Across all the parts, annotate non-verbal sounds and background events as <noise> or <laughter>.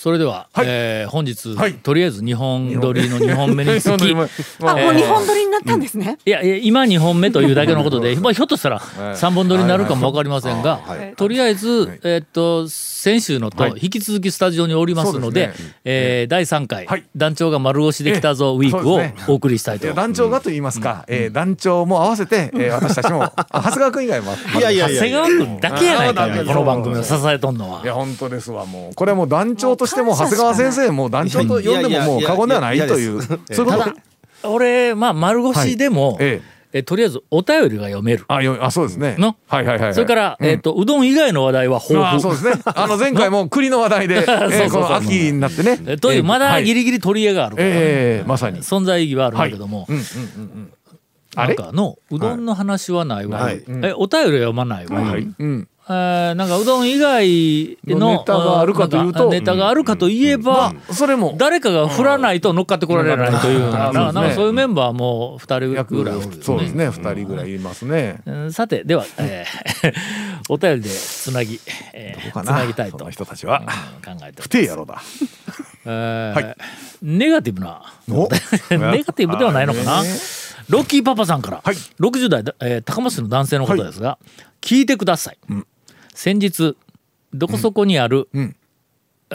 それでは、はいえー本日、はいとりあえず2本撮りの2本目につきまあ、もう日本撮りになったんですね。いやいや今2本目というだけのことで、まあ、ひょっとしたら3本撮りになるかも分かりませんが、はいはいとりあえず、えーっと先週のとはい引き続きスタジオにおりますので,、ですねえー第3回、はい団長が丸腰できたぞウィークをお送りしたいといや団長がと言いますか、えー団長も合わせて、えー私たちもあ長谷川君以外もいやいやいや長谷川君だけやないかこの番組を支えとんのはいや本当ですわもうこれはもう団長としても長谷川先生も団長と呼んでももう過言ではないというそういうこと？俺まあ丸腰でも、ええ。えとりあえずお便りが読める。あよあそうですね。の？はいはいはいはい。それから、うんえっ、と、うどん以外の話題は豊富。あそうですね。あの <laughs> 前回も栗の話題で、えこの秋になってね。えという、まだギリリギリ取り柄があるから、ええまさに。存在意義はあるんだけども、うんうんうんなんかのうどんの話はないわ、はい。えお便りは読まないわ、はい。うん。えーなんかうどん以外のネタがあるかというとネタがあるかといえば、それも。誰かが振らないと乗っかってこられないというな、うん。かそういうメンバーも2人約ぐらい。そうですね。二人ぐらいいますね。うん。さてでは、えー <laughs> お便りでつなぎ、えーつななぎたいと。人たちは。うん考えて不定やろだ。えネガティブな。お。<laughs> ネガティブではないのかな、ロッキーパパさんから、はい。60代、えー高松市の男性の方ですが、聞いてください、ん。先日どこそこにある、うん。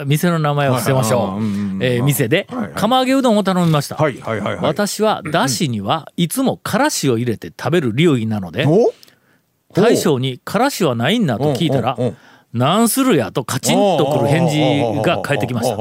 店の名前を伏せましょう、はいはいはいうんうんえー店で、はいはい。釜揚げうどんを頼みました、はいはいはいはい。私はだしにはいつもからしを入れて食べる流儀なので、お。大将に「からしはないんだ」と聞いたらおうおうおう「なんするや」とカチンとくる返事が返ってきました。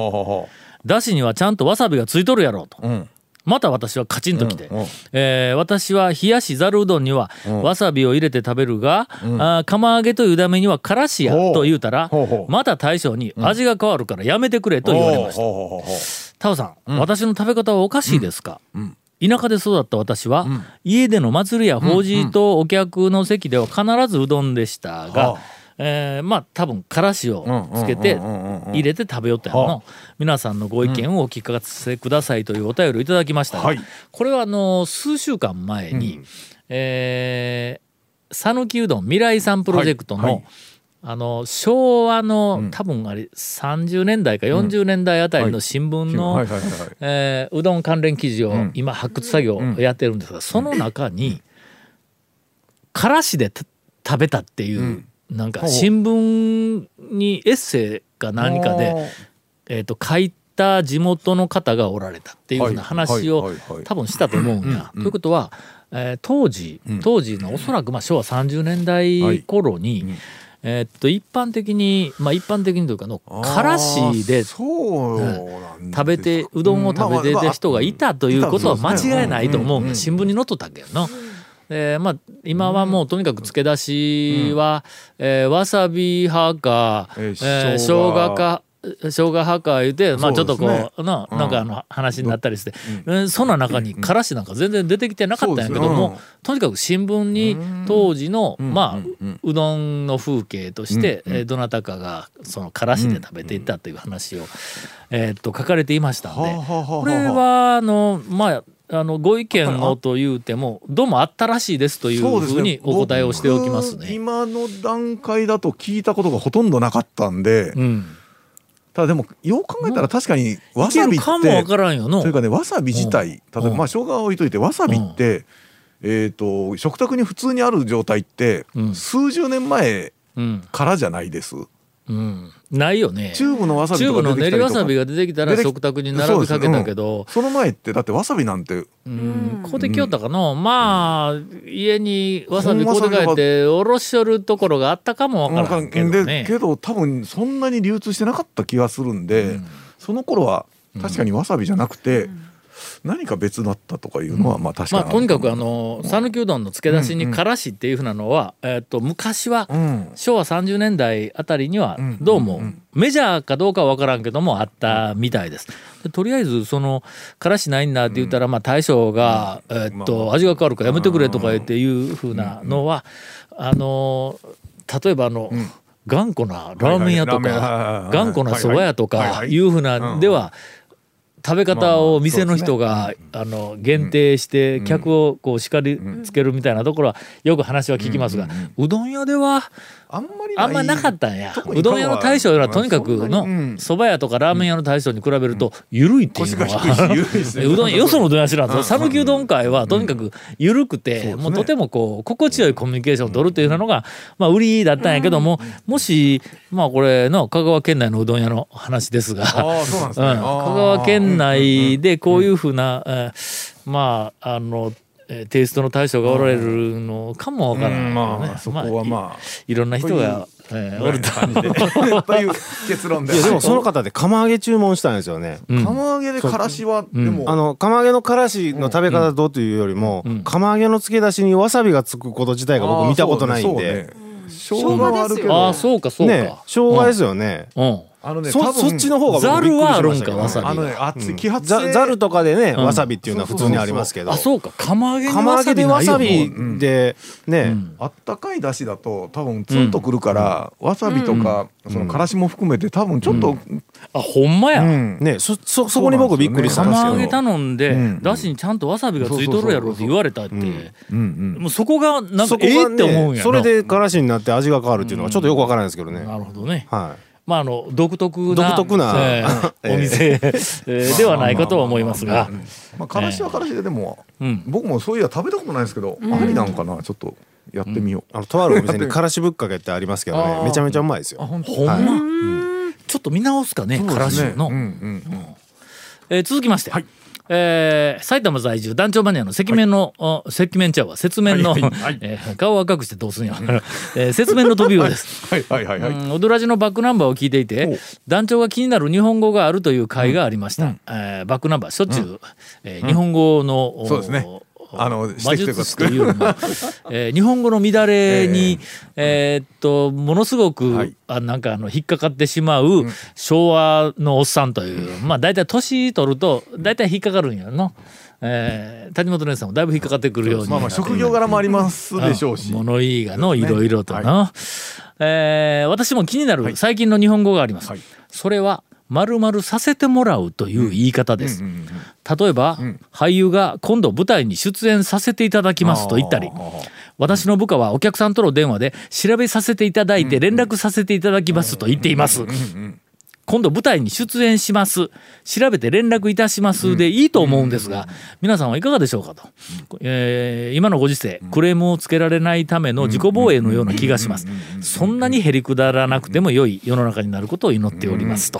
だしにはちゃんとわさびがついとるやろうと。うんまた私はカチンときて。うんうん「えー私は冷やしざるうどんにはわさびを入れて食べるがあー釜揚げというためにはからしや」と言うたらまた大将に「味が変わるからやめてくれ」と言われました。タオさん、私の食べ方はおかしいですか、田舎で育った私は、家での祭りや法事とお客の席では必ずうどんでしたが、はあえーまあ多分からしをつけてうんうんうんうん。うん入れて食べよったやの。皆さんのご意見をお聞かせくださいというお便りをいただきましたが、はい。これはあの数週間前に、えー讃岐うどん未来さんプロジェクトの、はい。はいあの昭和の、ん。多分あれ30年代か40年代あたりの新聞の、うどん関連記事をん。今発掘作業をやってるんですが、その中にからしでた食べたっていう、なんか新聞にエッセイか何かで、えー、と書いた地元の方がおられたっていうふうな話を多分したと思うんや。ということは、えー当時当時のおそらくまあ昭和30年代頃に、えーっと一般的にまあ一般的にというかのからしで食べてうどんを食べてた人がいたということは間違いないと思う新聞に載っとったけどの。でまあ、今はもうとにかく漬け出しは、えーわさび派か、えーえー生生姜姜か生姜派か言うて、まあ、ちょっとこそうですうななんかあの話になったりして、えーそんな中にからしなんか全然出てきてなかったんやけども、そうですねとにかく新聞に当時の、まあうんうん。うどんの風景として、えーどなたかがそのからしで食べていたという話を、えーっと書かれていましたんで、これはあのまああのご意見をと言うてもどうもあったらしいですというふうにお答えをしておきます僕ね。今の段階だと聞いたことがほとんどなかったんで、うん、ただでもよう考えたら確かにわさびってるかもわからんよの。それからねわさび自体例えばうん。まあ生姜は置いといてわさびって、えー、と食卓に普通にある状態って、うん。数十年前うん。からじゃないです。うん、ないよね。チューブのわさびチューとか。ブの練りわ出てきたりとかさびが出てきた。ら食卓に並びかけたけど、その前ってだってわさびなんて。うん、ここで来よったかの、まあ家にわさびこうで帰っておろしよるところがあったかもわからんけどでね。けど多分そんなに流通してなかった気がするんで、その頃は確かにわさびじゃなくて、何か別だったとかいうのはまあ確かにまあ、とにかくあのの讃岐うどんの漬け出しにからしっていうふうなのは、えっと昔はうん。昭和30年代あたりにはん。どうもメジャーかどうかは分からんけどもあったみたいです。でとりあえずそのからしないんだって言ったらまあ大将がえっと味が変わるからやめてくれとか言っていうふうなのはあの例えばあの頑固なラーメン屋とか頑固なそば屋とかはいうふうなんでは食べ方を店の人が、あの限定して客をこう叱りつけるみたいなところはよく話は聞きますが、うどん屋ではあんまりあんまなかったんや。うどん屋の大将よりはとにかくの蕎麦屋とかラーメン屋の大将に比べると緩いっていうのは。<laughs> うどんよそのうどん屋知らんぞうん。讃岐うどん会はとにかく緩くて、ねもうとてもこう心地よいコミュニケーションを取るっていうのが、まあ、売りだったんやけども、もしまあこれの香川県内のうどん屋の話ですが。香川県内でこういうふうな、えーまああのえーテイストの大将がおられるのかもわからない、うん。まあそこはまあ。いいろんな人が、えーおると。感じで <laughs> という結論で。いやでもその方で釜揚げ注文したんですよね。うん。釜揚げでからしはでも、あの釜揚げのからしの食べ方どうというよりも、うん。釜揚げの漬け出しにわさびがつくこと自体が僕見たことないんで、ね。生姜はあるけど。ああそうかそうか、ね生姜ですよね。うんあのねそ多分そっちの方が僕ざるはあるんかわさびあのね熱い揮発性ざざるとかでね、うん。わさびっていうのは普通にありますけど。あそうか。釜揚げに釜揚げでわさびんでね、うん。あったかいだしだと多分ツンとくるから、わさびとか、そのからしも含めて多分ちょっと、あほんまや、うん。ねそそそこに僕びっくりしたんですけど。釜揚げ頼んで、うん。だしにちゃんとわさびがついとるやろって言われたって、もうそこがなんかええって思うんやな。それでからしになって味が変わるっていうのはちょっとよくわからないですけどね、なるほどね。はまああの独特な独特な。えー <laughs> ええ。お店、えー <laughs> ではないかとは思いますが、まあからしはからしででも、うん。僕もそういや食べたことないですけど、ありなんかなちょっとやってみよう、い、あのとあるお店に <laughs> からしぶっかけってありますけどね。めちゃめちゃうまいですよ。あ本当ほんま、はい。ちょっと見直すかねからしの、うんうんえー続きまして、えー埼玉在住団長マニアの赤面の、お赤面ちゃうわ説明の、はいはいはい。えー顔は隠してどうすんや、えー説明の飛び子です。<laughs> はいはいはいはい、うん、踊らじのバックナンバーを聞いていて団長が気になる日本語があるという回がありました、えーバックナンバーしょっちゅう、えー日本語の、おそうですねあの魔術師というのも、<laughs> えー日本語の乱れに、えー。っとものすごく、はい。あなんかあの引っかかってしまう昭和のおっさんという、まあ大体年取ると大体引っかかるんやの。えー谷本姉さんもだいぶ引っかかってくるようにまあまあ職業柄もありますでしょうし、物言いがのいろいろとな、えー私も気になる最近の日本語があります、はい。それは丸々させてもらうという言い方です、例えば、俳優が今度舞台に出演させていただきますと言ったり。私の部下はお客さんとの電話で調べさせていただいて連絡させていただきますと言っています。今度舞台に出演します。調べて連絡いたします。でいいと思うんですが皆さんはいかがでしょうかと、えー今のご時世クレームをつけられないための自己防衛のような気がします。そんなにへりくだらなくても良い世の中になることを祈っておりますと、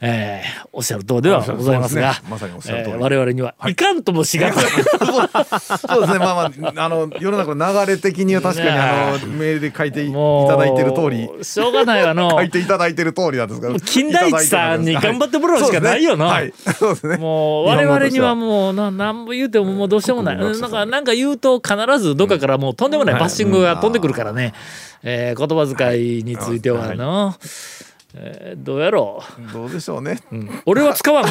えーおっしゃる通りではございますがすねまさにおっしゃる通り。えー我々にはい。かんともしがたい。<laughs> そうですね。まあまああの世の中の流れ的には確かにあのメールで書いていただいてる通り。しょうがないわの。<laughs> 書いていただいてる通りなんですから金田一さんに頑張ってもらうしかないよな。はい。そうですね。もう我々にはもうな何も言うてももうどうしようもない。なんかなんか言うと必ずどっかからもうとんでもないバッシングが飛んでくるからね、えー言葉遣いについてはの、えーどうやろどうでしょうね。う、うん。俺は使わんぞ。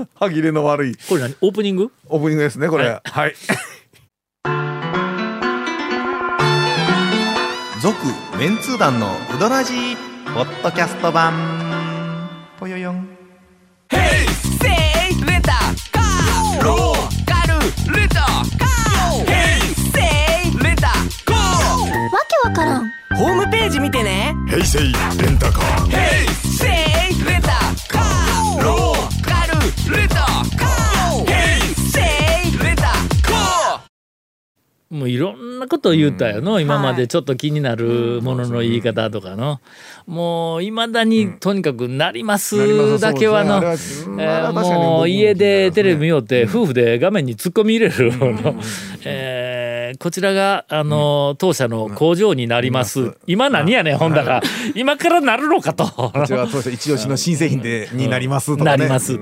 <laughs> 歯切れの悪い。これ何？オープニング？オープニングですねこれ。はい。続メンツー団のウドラジーポッドキャスト版とを言うたよの、今までちょっと気になるものの言い方とかの、もういまだにとにかくなりますだけはの、ねえーももう家でテレビ見よって夫婦で画面に突っ込み入れるの、えーこちらがあの当社の工場になります、今何やねんほんだら。<laughs> 今からなるのかと。こちらは当初一押しの新製品でになりますとかね。なります。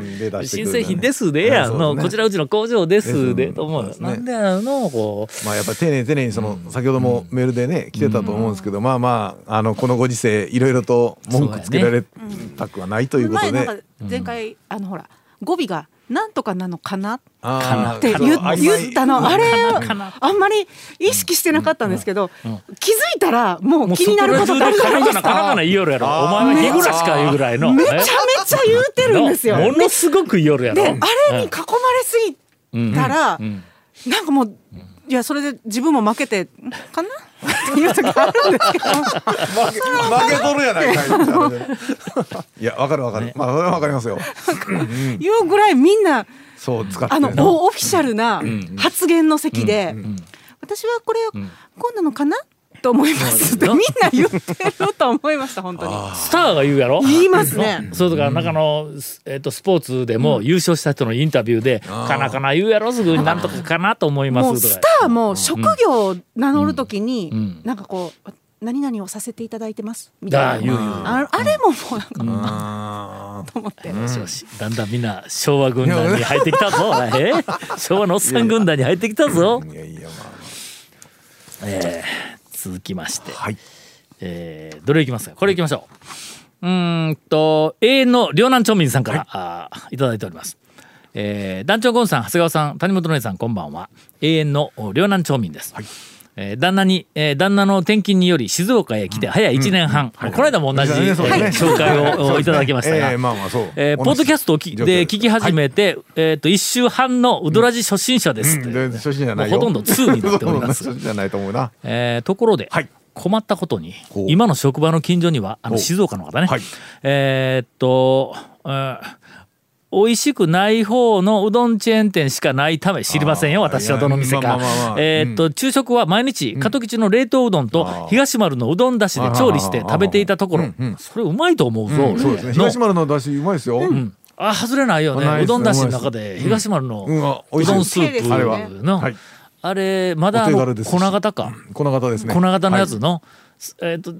新る製品ですでやんね。こちらうちの工場ですでですと思う。よそうですね。なんでやのこう。まあやっぱり丁寧に丁寧にその先ほどもメールでね来てたと思うんですけどまあまああのこのご時世いろいろと文句つけられたくはないということで。前回、あのほら語尾が「なんとかなのかなって言ったの。あれあんまり意識してなかったんですけど気づいたらもう気になることがあるじゃないですカナカナカナカナか。言いよるやろ。お前は日暮らしか言うぐらいの。めちゃめちゃ言うてるんですよ。ものすごく言いよるやろ。であれに囲まれすぎたら、なんかもういやそれで自分も負けてかな？っていう時あるんですけど負け負けとるやないかい。いやわかるわかる。まあわかりますよ。<laughs> いうぐらいみんなそう使ってあのオフィシャルな発言の席で、私はこれ、こうなのかな？と思いますってみんな言ってると思いました本当に。スターが言うやろ？言いますね。そうとか中の、えっとスポーツでも優勝した人のインタビューで「かなかな言うやろすぐになんとかかなと思います」スターも職業を名乗るときに、ん。なんかこう何々をさせていただいてますみたいな。あ言う言うああれももうなんか、あと思って、だんだんみんな昭和軍団に入ってきたぞ。<laughs> え昭和のおっさん軍団に入ってきたぞ。ーいやいやまあ。えー続きまして、はい。えーどれいきますか？これいきましょう。うーんと永遠の両南町民さんから、あーいただいております。えー団長ゴンさん長谷川さん谷本姉さんこんばんは。永遠の両南町民です、えー旦那に、えー旦那の転勤により静岡へ来て早1年半、この間も同じ、紹介をおいただきましたが、ええポッドキャストをきで聞き始めて、えっ、と1週半のウドラジ初心者ですって、ほとんど2になっております。<laughs> 初心じゃないと思うな。えーところで、はい。困ったことに今の職場の近所にはあの静岡の方ね、はい。えーっと、えー美味しくない方のうどんチェーン店しかないため知りませんよ私はどの店か。えーっと昼食は毎日加藤吉の冷凍うどんと東丸のうどんだしで調理して食べていたところ。それうまいと思うぞ、そうですね。の東丸の出汁うまいですよ。うん。あ外れないよね。うどんだしの中で東丸のうどんスープあれは。のはい。あれまだ粉型か？粉型ですね。粉型のやつの、えっ、と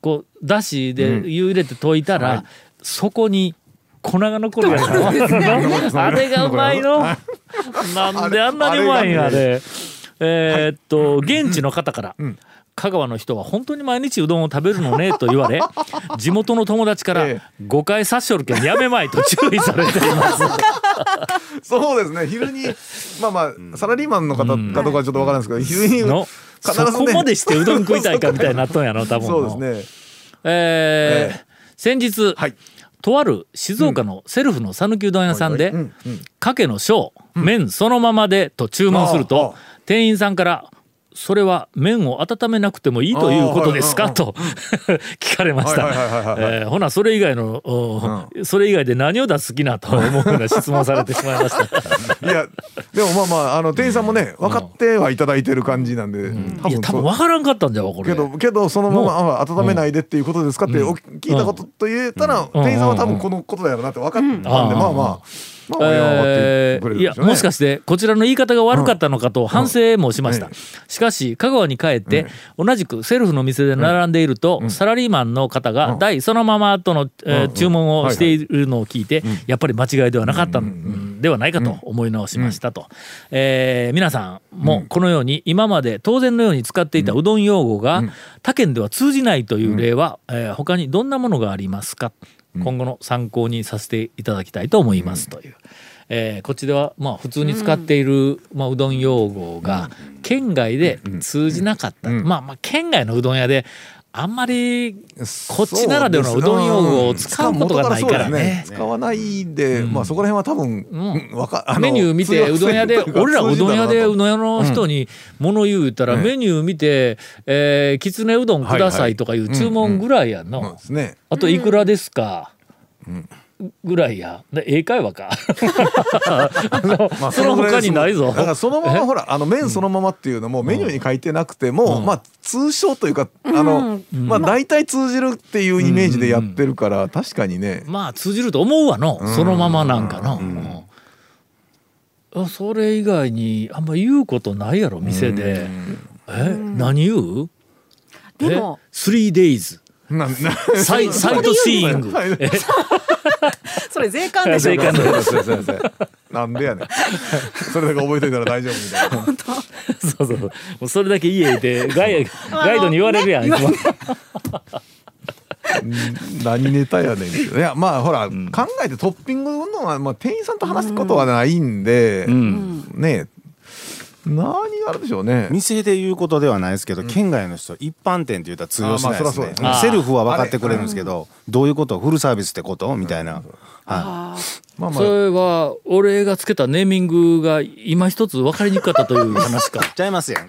こうだしで湯入れて溶いたら、はい。そこに粉が残るやつあれがうまいの。なんであんなにうまいんやああれえーっと現地の方から、ん。香川の人は本当に毎日うどんを食べるのね <laughs> と言われ地元の友達からえ誤解さっしょるけんやめまいと注意されています。<laughs> そうですね。昼にまあまあサラリーマンの方かどうかはちょっとわからないですけど昼にねそこまでしてうどん食いたいかみたいになっとんやろ多分。そうですね。えーえ。先日、はいとある静岡のセルフの讃岐うどん屋さんでうんうん「かけの小麺そのままで」と注文するあとあ。店員さんから「それは麺を温めなくてもいいということですか?」と聞かれました。ほなそれ以外のおそれ以外で何を出す気なと <laughs> 思うような質問されてしまいました。いやでもまあまああの店員さんもね分かってはいただいてる感じなんで多いや多分からんかったんじゃわこれ。け。どけどそのままあ温めないでっていうことですかってお聞いたことと言えたら店員さんは多分このことだよなって分かったんでまあまあえーいやもしかしてこちらの言い方が悪かったのかと反省もしました、しかし香川に帰って同じくセルフの店で並んでいると、サラリーマンの方が大そのままとの、えー注文をしているのを聞いて、やっぱり間違いではなかったん。ではないかと思い直しましたと、えー皆さんもこのように今まで当然のように使っていたうどん用語が他県では通じないという例は、えー他にどんなものがありますか？今後の参考にさせていただきたいと思いますという、えーこっちではまあ普通に使っている、まあ、うどん用語が県外で通じなかった、まあまあ県外のうどん屋であんまりこっちならではのうどん用語を使うことがないからね。使わないんで、まあそこら辺は多分、ん。うんメニュー見てうどん屋で俺らうどん屋でうどん屋の人に物言うたらうん。メニュー見て「えーきつねうどんください」とかいう注文ぐらいやん。の。あといくらですか、ぐらいや。で英会話か。<laughs> まあその他にないぞ。だ。からそのままほらあの麺そのままっていうのもメニューに書いてなくても、まあ通称というかあの、まあ大体通じるっていうイメージでやってるから、確かにね。まあ通じると思うわの、そのままなんかの。うん。あそれ以外にあんま言うことないやろ店で。え？何言う？でもえ？3days ななサイサイトシーイング <laughs> それ税関でしょ。税関なんでやねん。それだけ覚えといたら大丈夫みたいな。そうそうもうそれだけ家でガイガイドに言われるやん、何ネタやねんいやまあほら、考えてトッピングのはまあ店員さんと話すことはないんで、ん。ね何があるでしょうね。店で言うことではないですけど、県外の人一般店って言ったら通用しないですね。セルフは分かってくれるんですけどどういうこと？フルサービスってこと？みたいな、はまあまそれは俺がつけたネーミングが今一つ分かりにくかったという話か。い、<laughs> ちゃいますやん。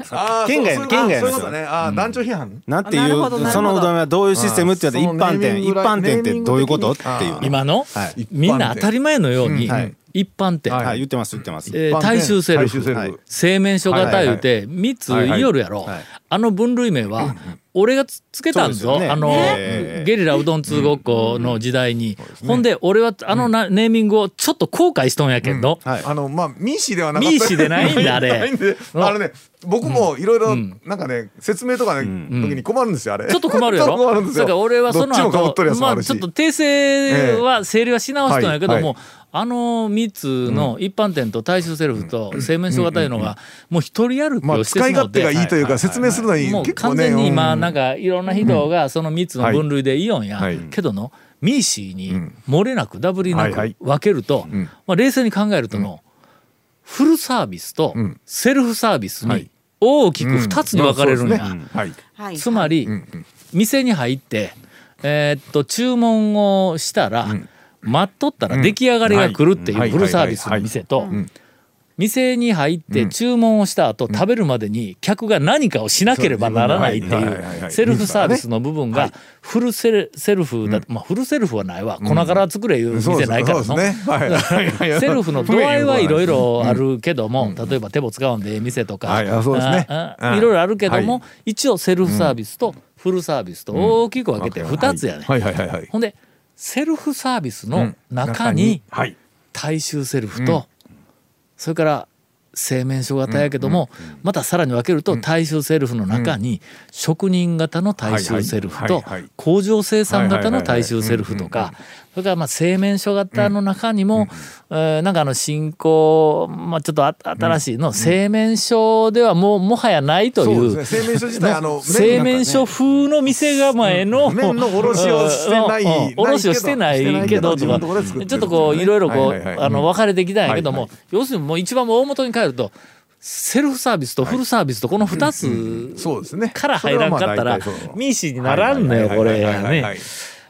県外そう県外の人。ね。あー団長批判。なんていうそのうどんはど。ういうシステムって言われて一般店一般店ってどういうこと？ってい。う今の、はいみんな当たり前のように、うん。はい一般店、はい。言ってます言ってます。えー大衆セルフ。大衆セルフ。はい。製麺所型言うて3つ言いよるやろ、はい。はいあの分類名は俺がつつけたんぞ、ね。あの、ねゲリラうどん通ごっこの時代に、ほんで俺はあのなネーミングをちょっと後悔しとんやけど、はい。あのまあミーシーではなかった。ミーシーでないんだ <laughs> あれ。あのね僕もいろいろん。なんかね説明とかね時に困るんですよあれ。ちょっと困るやろ？<laughs> 困るんですよ。だから俺はそのどっちも被っ後とるやつもまあるし。あちょっと訂正は整理はし直しとんやけども、はい。はいあの3つの一般店と大衆セルフと製麺所型いうのがもう一人歩きまあをしてしまって、使い勝手がいいというか説明するのにもう結構ね。完全に今うんなんかいろんな人がその3つの分類でいいよんや、はい。けどのミーシーに漏れなくダブりなく分けると、ん。まあ、冷静に考えるとの、フルサービスとん。セルフサービスにはい。大きく2つに分かれるんや。つまり、んうん。店に入って、えーっと注文をしたら、待っとったら出来上がりが来るっていうはい。フルサービスの店とん。店に入って注文をした後、食べるまでに客が何かをしなければならないっていそうセルフサービスの部分がフルセルセルフだ、まあフルセルフはないわ。粉から作れいう店ないからの。ね。<laughs> セルフの度合いは <laughs> いろいろあるけども、例えば手も使うんでええ店とか、はい。ろいろあるけども、は一応セルフサービスとフルサービスと大きく分けて2つやね、はい。はい。はい。はい。ほんでセルフサービスのうん。中にはい。大衆セルフと、それから製麺所型やけども、またさらに分けると大衆セルフの中に職人型の大衆セルフと工場生産型の大衆セルフとかそれからまあ製麺所型の中にも、えーなんかあの新興、まあ、ちょっとあ新しいの製麺所ではもうもはやないという。ね。製麺所自体あの製麺所風の店構えの麺の卸をしてないうん。うん。卸をしてないけどとかちょっとこういろいろこうはいはいはいあの分かれてきたんやけどもはい要するにもう一番大元に帰るとセルフサービスとフルサービスとこの2つそうですね。から入らんかったらミーシーにならんのよこれはいはいはいはいはい。ね。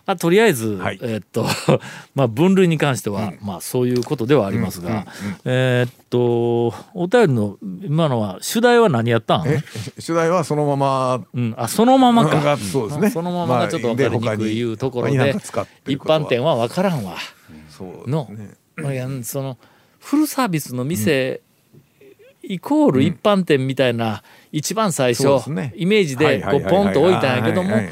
まあ、とりあえず、はい。えーっと <laughs> まあ分類に関しては、まあそういうことではありますが、えーっとお便りの今のは主題は何やったん？え主題はそのまま。うん、あそのままか。がそうですね。そのままがちょっと分かりにくいいうところで,、まあ他に何か使ってる一般店は分からんわ。そうのですね。いやそのフルサービスの店、イコール一般店みたいな一番最初、イメージでこうポンと置いたんやけどもや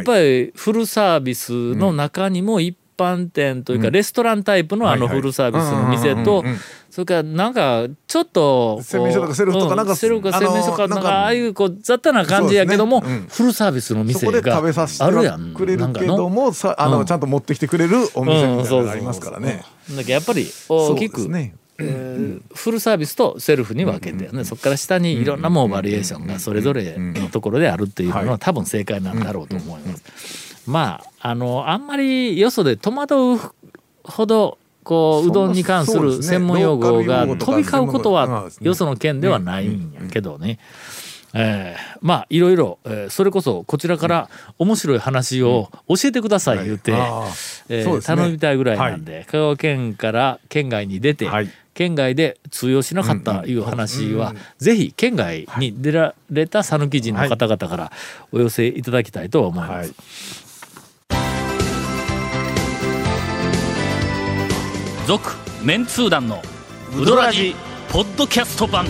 っぱりフルサービスの中にも一般店というかレストランタイプのあのフルサービスの店とそれからなんかちょっとこう製麺所とかセルフとかなんかうんセルフか製麺所かなんかああいうこう雑多な感じやけども、フルサービスのそ店があるやん。くれるけどもさあうん。のちゃんと持ってきてくれるお店みたいなのがありますからね。うんだけどやっぱり大きく、フルサービスとセルフに分けて、ねそこから下にいろんなもうバリエーションがそれぞれのところであるっていうのは多分正解なんだろうと思います。まああのあんまりよそで戸惑うほどこううどんに関する専門用語が飛び交うことはよその県ではないんやけどね。えーまあいろいろ、えーそれこそこちらから面白い話を教えてください言うて、頼みたいぐらいなんで、香川県から県外に出て、はい県外で通用しなかったいう話は、ぜひ県外に出られた讃岐人の方々からお寄せいただきたいと思います。はい。続メンツー団のウドラジポッドキャスト版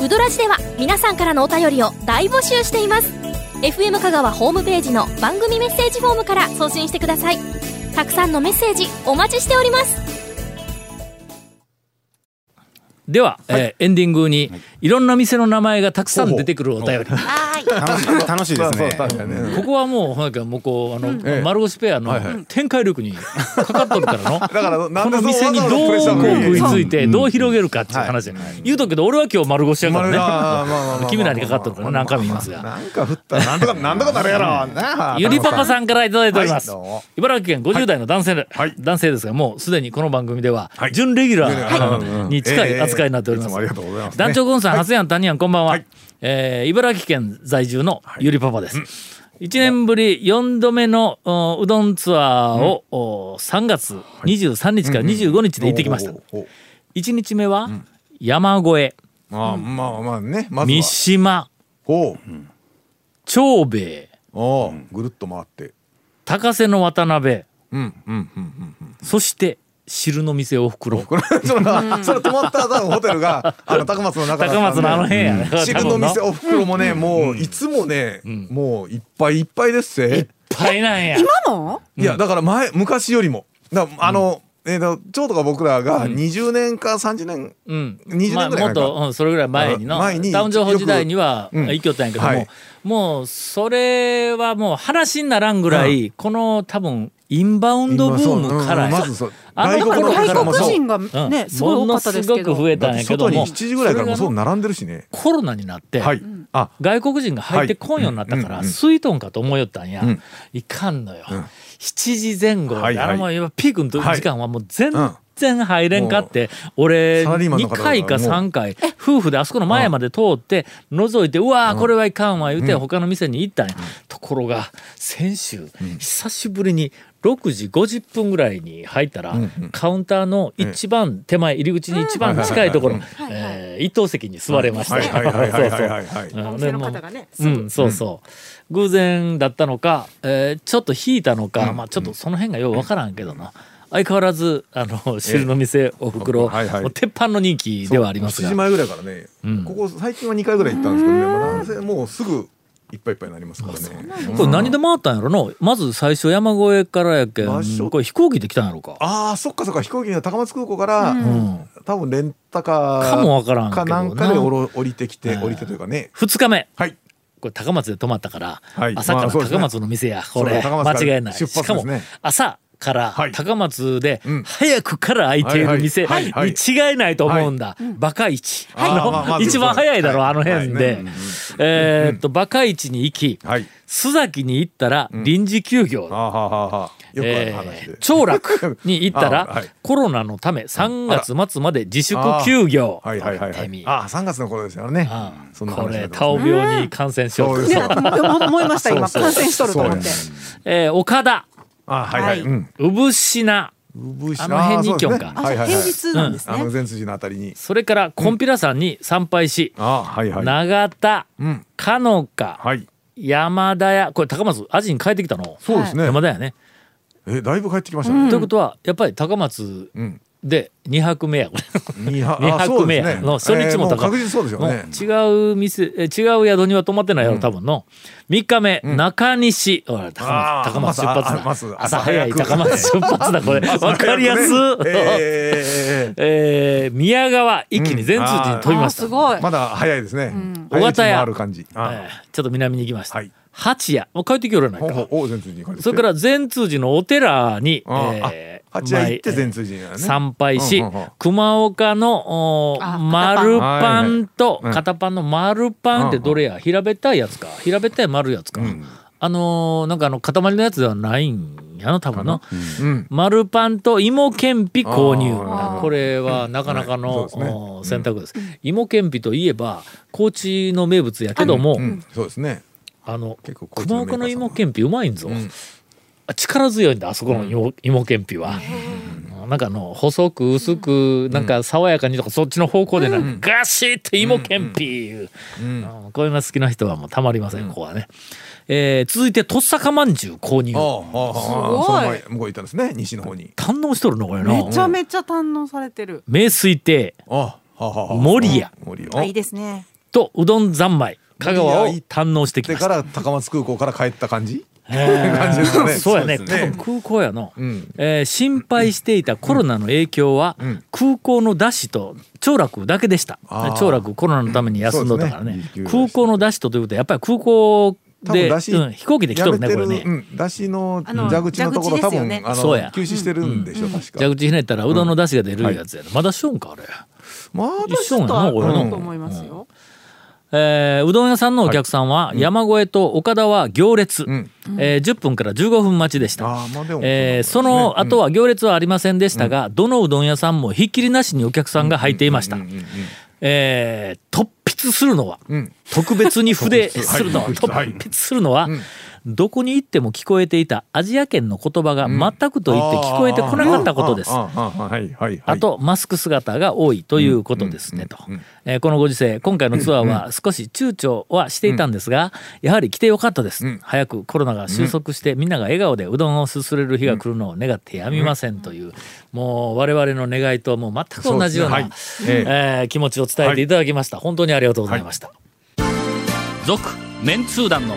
ウドラジでは皆さんからのお便りを大募集しています FM 香川ホームページの番組メッセージフォームから送信してください。たくさんのメッセージお待ちしております。では、えーエンディングにい。ろんな店の名前がたくさん出てくるお便り、は楽しい楽しいですね。ここはもうなんかもうこうあの、ええ。丸腰ペアの展開力にかかっとるからの。<laughs> だからこの店にどうこう食いついてどう広げるかっていう話。で、言うとくけど俺は今日丸腰やからね、君らにかかっとるから何回も言いますが、なんか降ったらなんとかなんとかなるやろ。<laughs> ゆりパパさんからいただいております、茨城県50代の男性男性ですがもうすでにこの番組でははい。準レギュラはい。ーに近い扱いになっております、ええいつもありがとうございますね。団長ゴンさん、初やん、谷やん、こんばんは。はいえー茨城県在住のゆりパパです。一年ぶり4度目のおうどんツアーを、お3月23日から25日で行ってきました。ほうほうほ1日目は山越え、うまあまあまあね三は島、長兵衛、ああぐるっと回って。高瀬の渡辺、うんうんうんうん。そして汁の店おふくろ。それがそれ泊まった多分ホテルが <laughs> あの高松の中高松のあの辺や。ね。汁の店おふくろもねもういつもねもういっぱいいっぱいですいっせぱいなんや。今もいやだから前昔よりも。だあのえーとちょうどか僕らが20年か30年うん、20年ぐらい前か。まあ、もっと、うん、それぐらい前にのあ前にダウン情報時代にはよくうん。行きよったんやけども、はい。もうそれはもう話にならんぐらい、この多分インバウンドブームからまずそう。外も国人がうん。ねすごい多かったですけど。ものすごく増えたんやけど外にも7時ぐらいからもうそう並んでるしね。コロナになって、はい。あ。外国人が入ってこんようになったから、はい。うんスイートンかと思いよったんや、うん。いかんのよ、7時前後、はいはい。あの今ピークの時間はもう全うん。然入れんかって、俺サラリーマンの2方回か3回夫婦であそこの前まで通って覗いてうわーこれはいかんわ言うて他の店に行ったんや、ところが先週久しぶりに6時50分ぐらいに入ったら、カウンターの一番手前入り口に一番近いところ、えー一等席に座れました。はい。はい。はい。はい。はい。そうそうはい。はい。ううん、そうそう、偶然だったのか、えーちょっと引い。たのか、まあちょっとその辺がようわからんけどな。相変わらずあの汁の店おふくろ、はい。鉄板の人気ではあります7時が前ぐらい。からね、んここ最近は2回ぐらい。行ったんですけどね、もうすぐいっぱいいっぱいになりますからね。これ何で回ったんやろのまず最初山越えからやけんこれ飛行機で来たんやろか。ああそっかそっか。飛行機の高松空港から、ん。多分レンタカーかもわからんけどな。かなんかで降りてきてはい降りてというかね。2日目。はい。これ高松で泊まったから、はい。朝から高松の店や、これ間違いない。しかも朝からはい。高松でうん。早くから開いている店に違いないと思うんだ、バカ市。のず <laughs> 一番早いだろう、はいあの辺で、えーっとバカ市に行きはい。須崎に行ったら臨時休業、長楽に行ったら、<laughs> コロナのため3月末まで自粛休業。あー3月の頃ですよね。これタオ病に感染し思いました今。感染しとると思って。えー岡田あはいはい、はい。うん。産品産しあの辺に行きよんかね。平日なんですね。あの善辻のあたりに。それからコンピラ山に参拝し、あーはいはい。永田うん。かのかはい。山田屋。これ高松アジに帰ってきたの？そうですね、山田屋ね、えだいぶ帰ってきましたね、ということはやっぱり高松うんで2泊目やこれ。二泊 <laughs> 目や。の初日も高えーう確実そうですよもうね違う店え違う宿には泊まってないやろ多分の。3日目、中西。高松高松出発だ。朝早い高松出発だこれ。わかりやす、えーえー宮川一気に全通寺に飛びました、まだ早いですね。小型屋。ある感じ。あえーちょっと南に行きました、はい。八谷もう帰ってきよるやないか。それから善通寺のお寺に、あえーあ八谷行って前善通寺にね。参拝し、うんうんうん。熊岡の丸パンと片パンの丸パンってどれや？平べったいやつか。平べったい丸いやつか、あのーなんかあの塊のやつではないんやの多分の、うん。丸パンと芋けんぴ購入。これはなかなかの、はい。ね。お選択です、芋けんぴといえば高知の名物やけども、うん。そうですね。あの熊岡の芋けんぴうまいんぞ、力強いんだあそこの芋,、芋けんぴは、なんかあの細く薄くなんか爽やかにとかそっちの方向でな、ガシッと芋けんぴいう、うん。こういうの好きな人はもうたまりません、ここはね、えー続いてとっさかまんじゅう購入。ああ、ああ、すごい。その前向こう行ったんですね。西の方に。堪能しとるのこれなめちゃめちゃ堪能されてる。名水亭。あ、はあはあはあ。守屋。あいいですね。とうどん三昧。香川を堪能してきでました。から高松空港から帰った感じ？感じです <laughs> かね。そうやね。多分空港やの、ん。えー心配していたコロナの影響は、空港のダッシュと長楽だけでした。長楽コロナのために休んどったからね。空港のダッシュとということはやっぱり空港で、うん、飛行機で来とるねこれね、てうん、出汁のあの蛇口のところ多分、蛇口ですよね。あそうや。の休止してるんでしょ、確か。蛇口ひねったらうどんの出汁が出るやつやろ、まだしよんかあれ。まあ一緒やとあるなこれのと思いますよ。えーうどん屋さんのお客さんは、山越えと岡田は行列、ん。えー10分から15分待ちでした。えーその後は行列はありませんでしたが、どのうどん屋さんもひっきりなしにお客さんが入っていました。えー突筆するのは、ん。特別に筆 <laughs> するのは、はい。突筆するのは、どこに行っても聞こえていたアジア圏の言葉が全くと言って聞こえてこなかったことです。あとマスク姿が多いということですねと、えーこのご時世今回のツアーは少し躊躇はしていたんですが、やはり来てよかったです、早くコロナが収束してみんなが笑顔でうどんをすすれる日が来るのを願ってやみませんという、もう我々の願いともう全く同じようなえー気持ちを伝えていただきました、本当にありがとうございました、続メンツー団の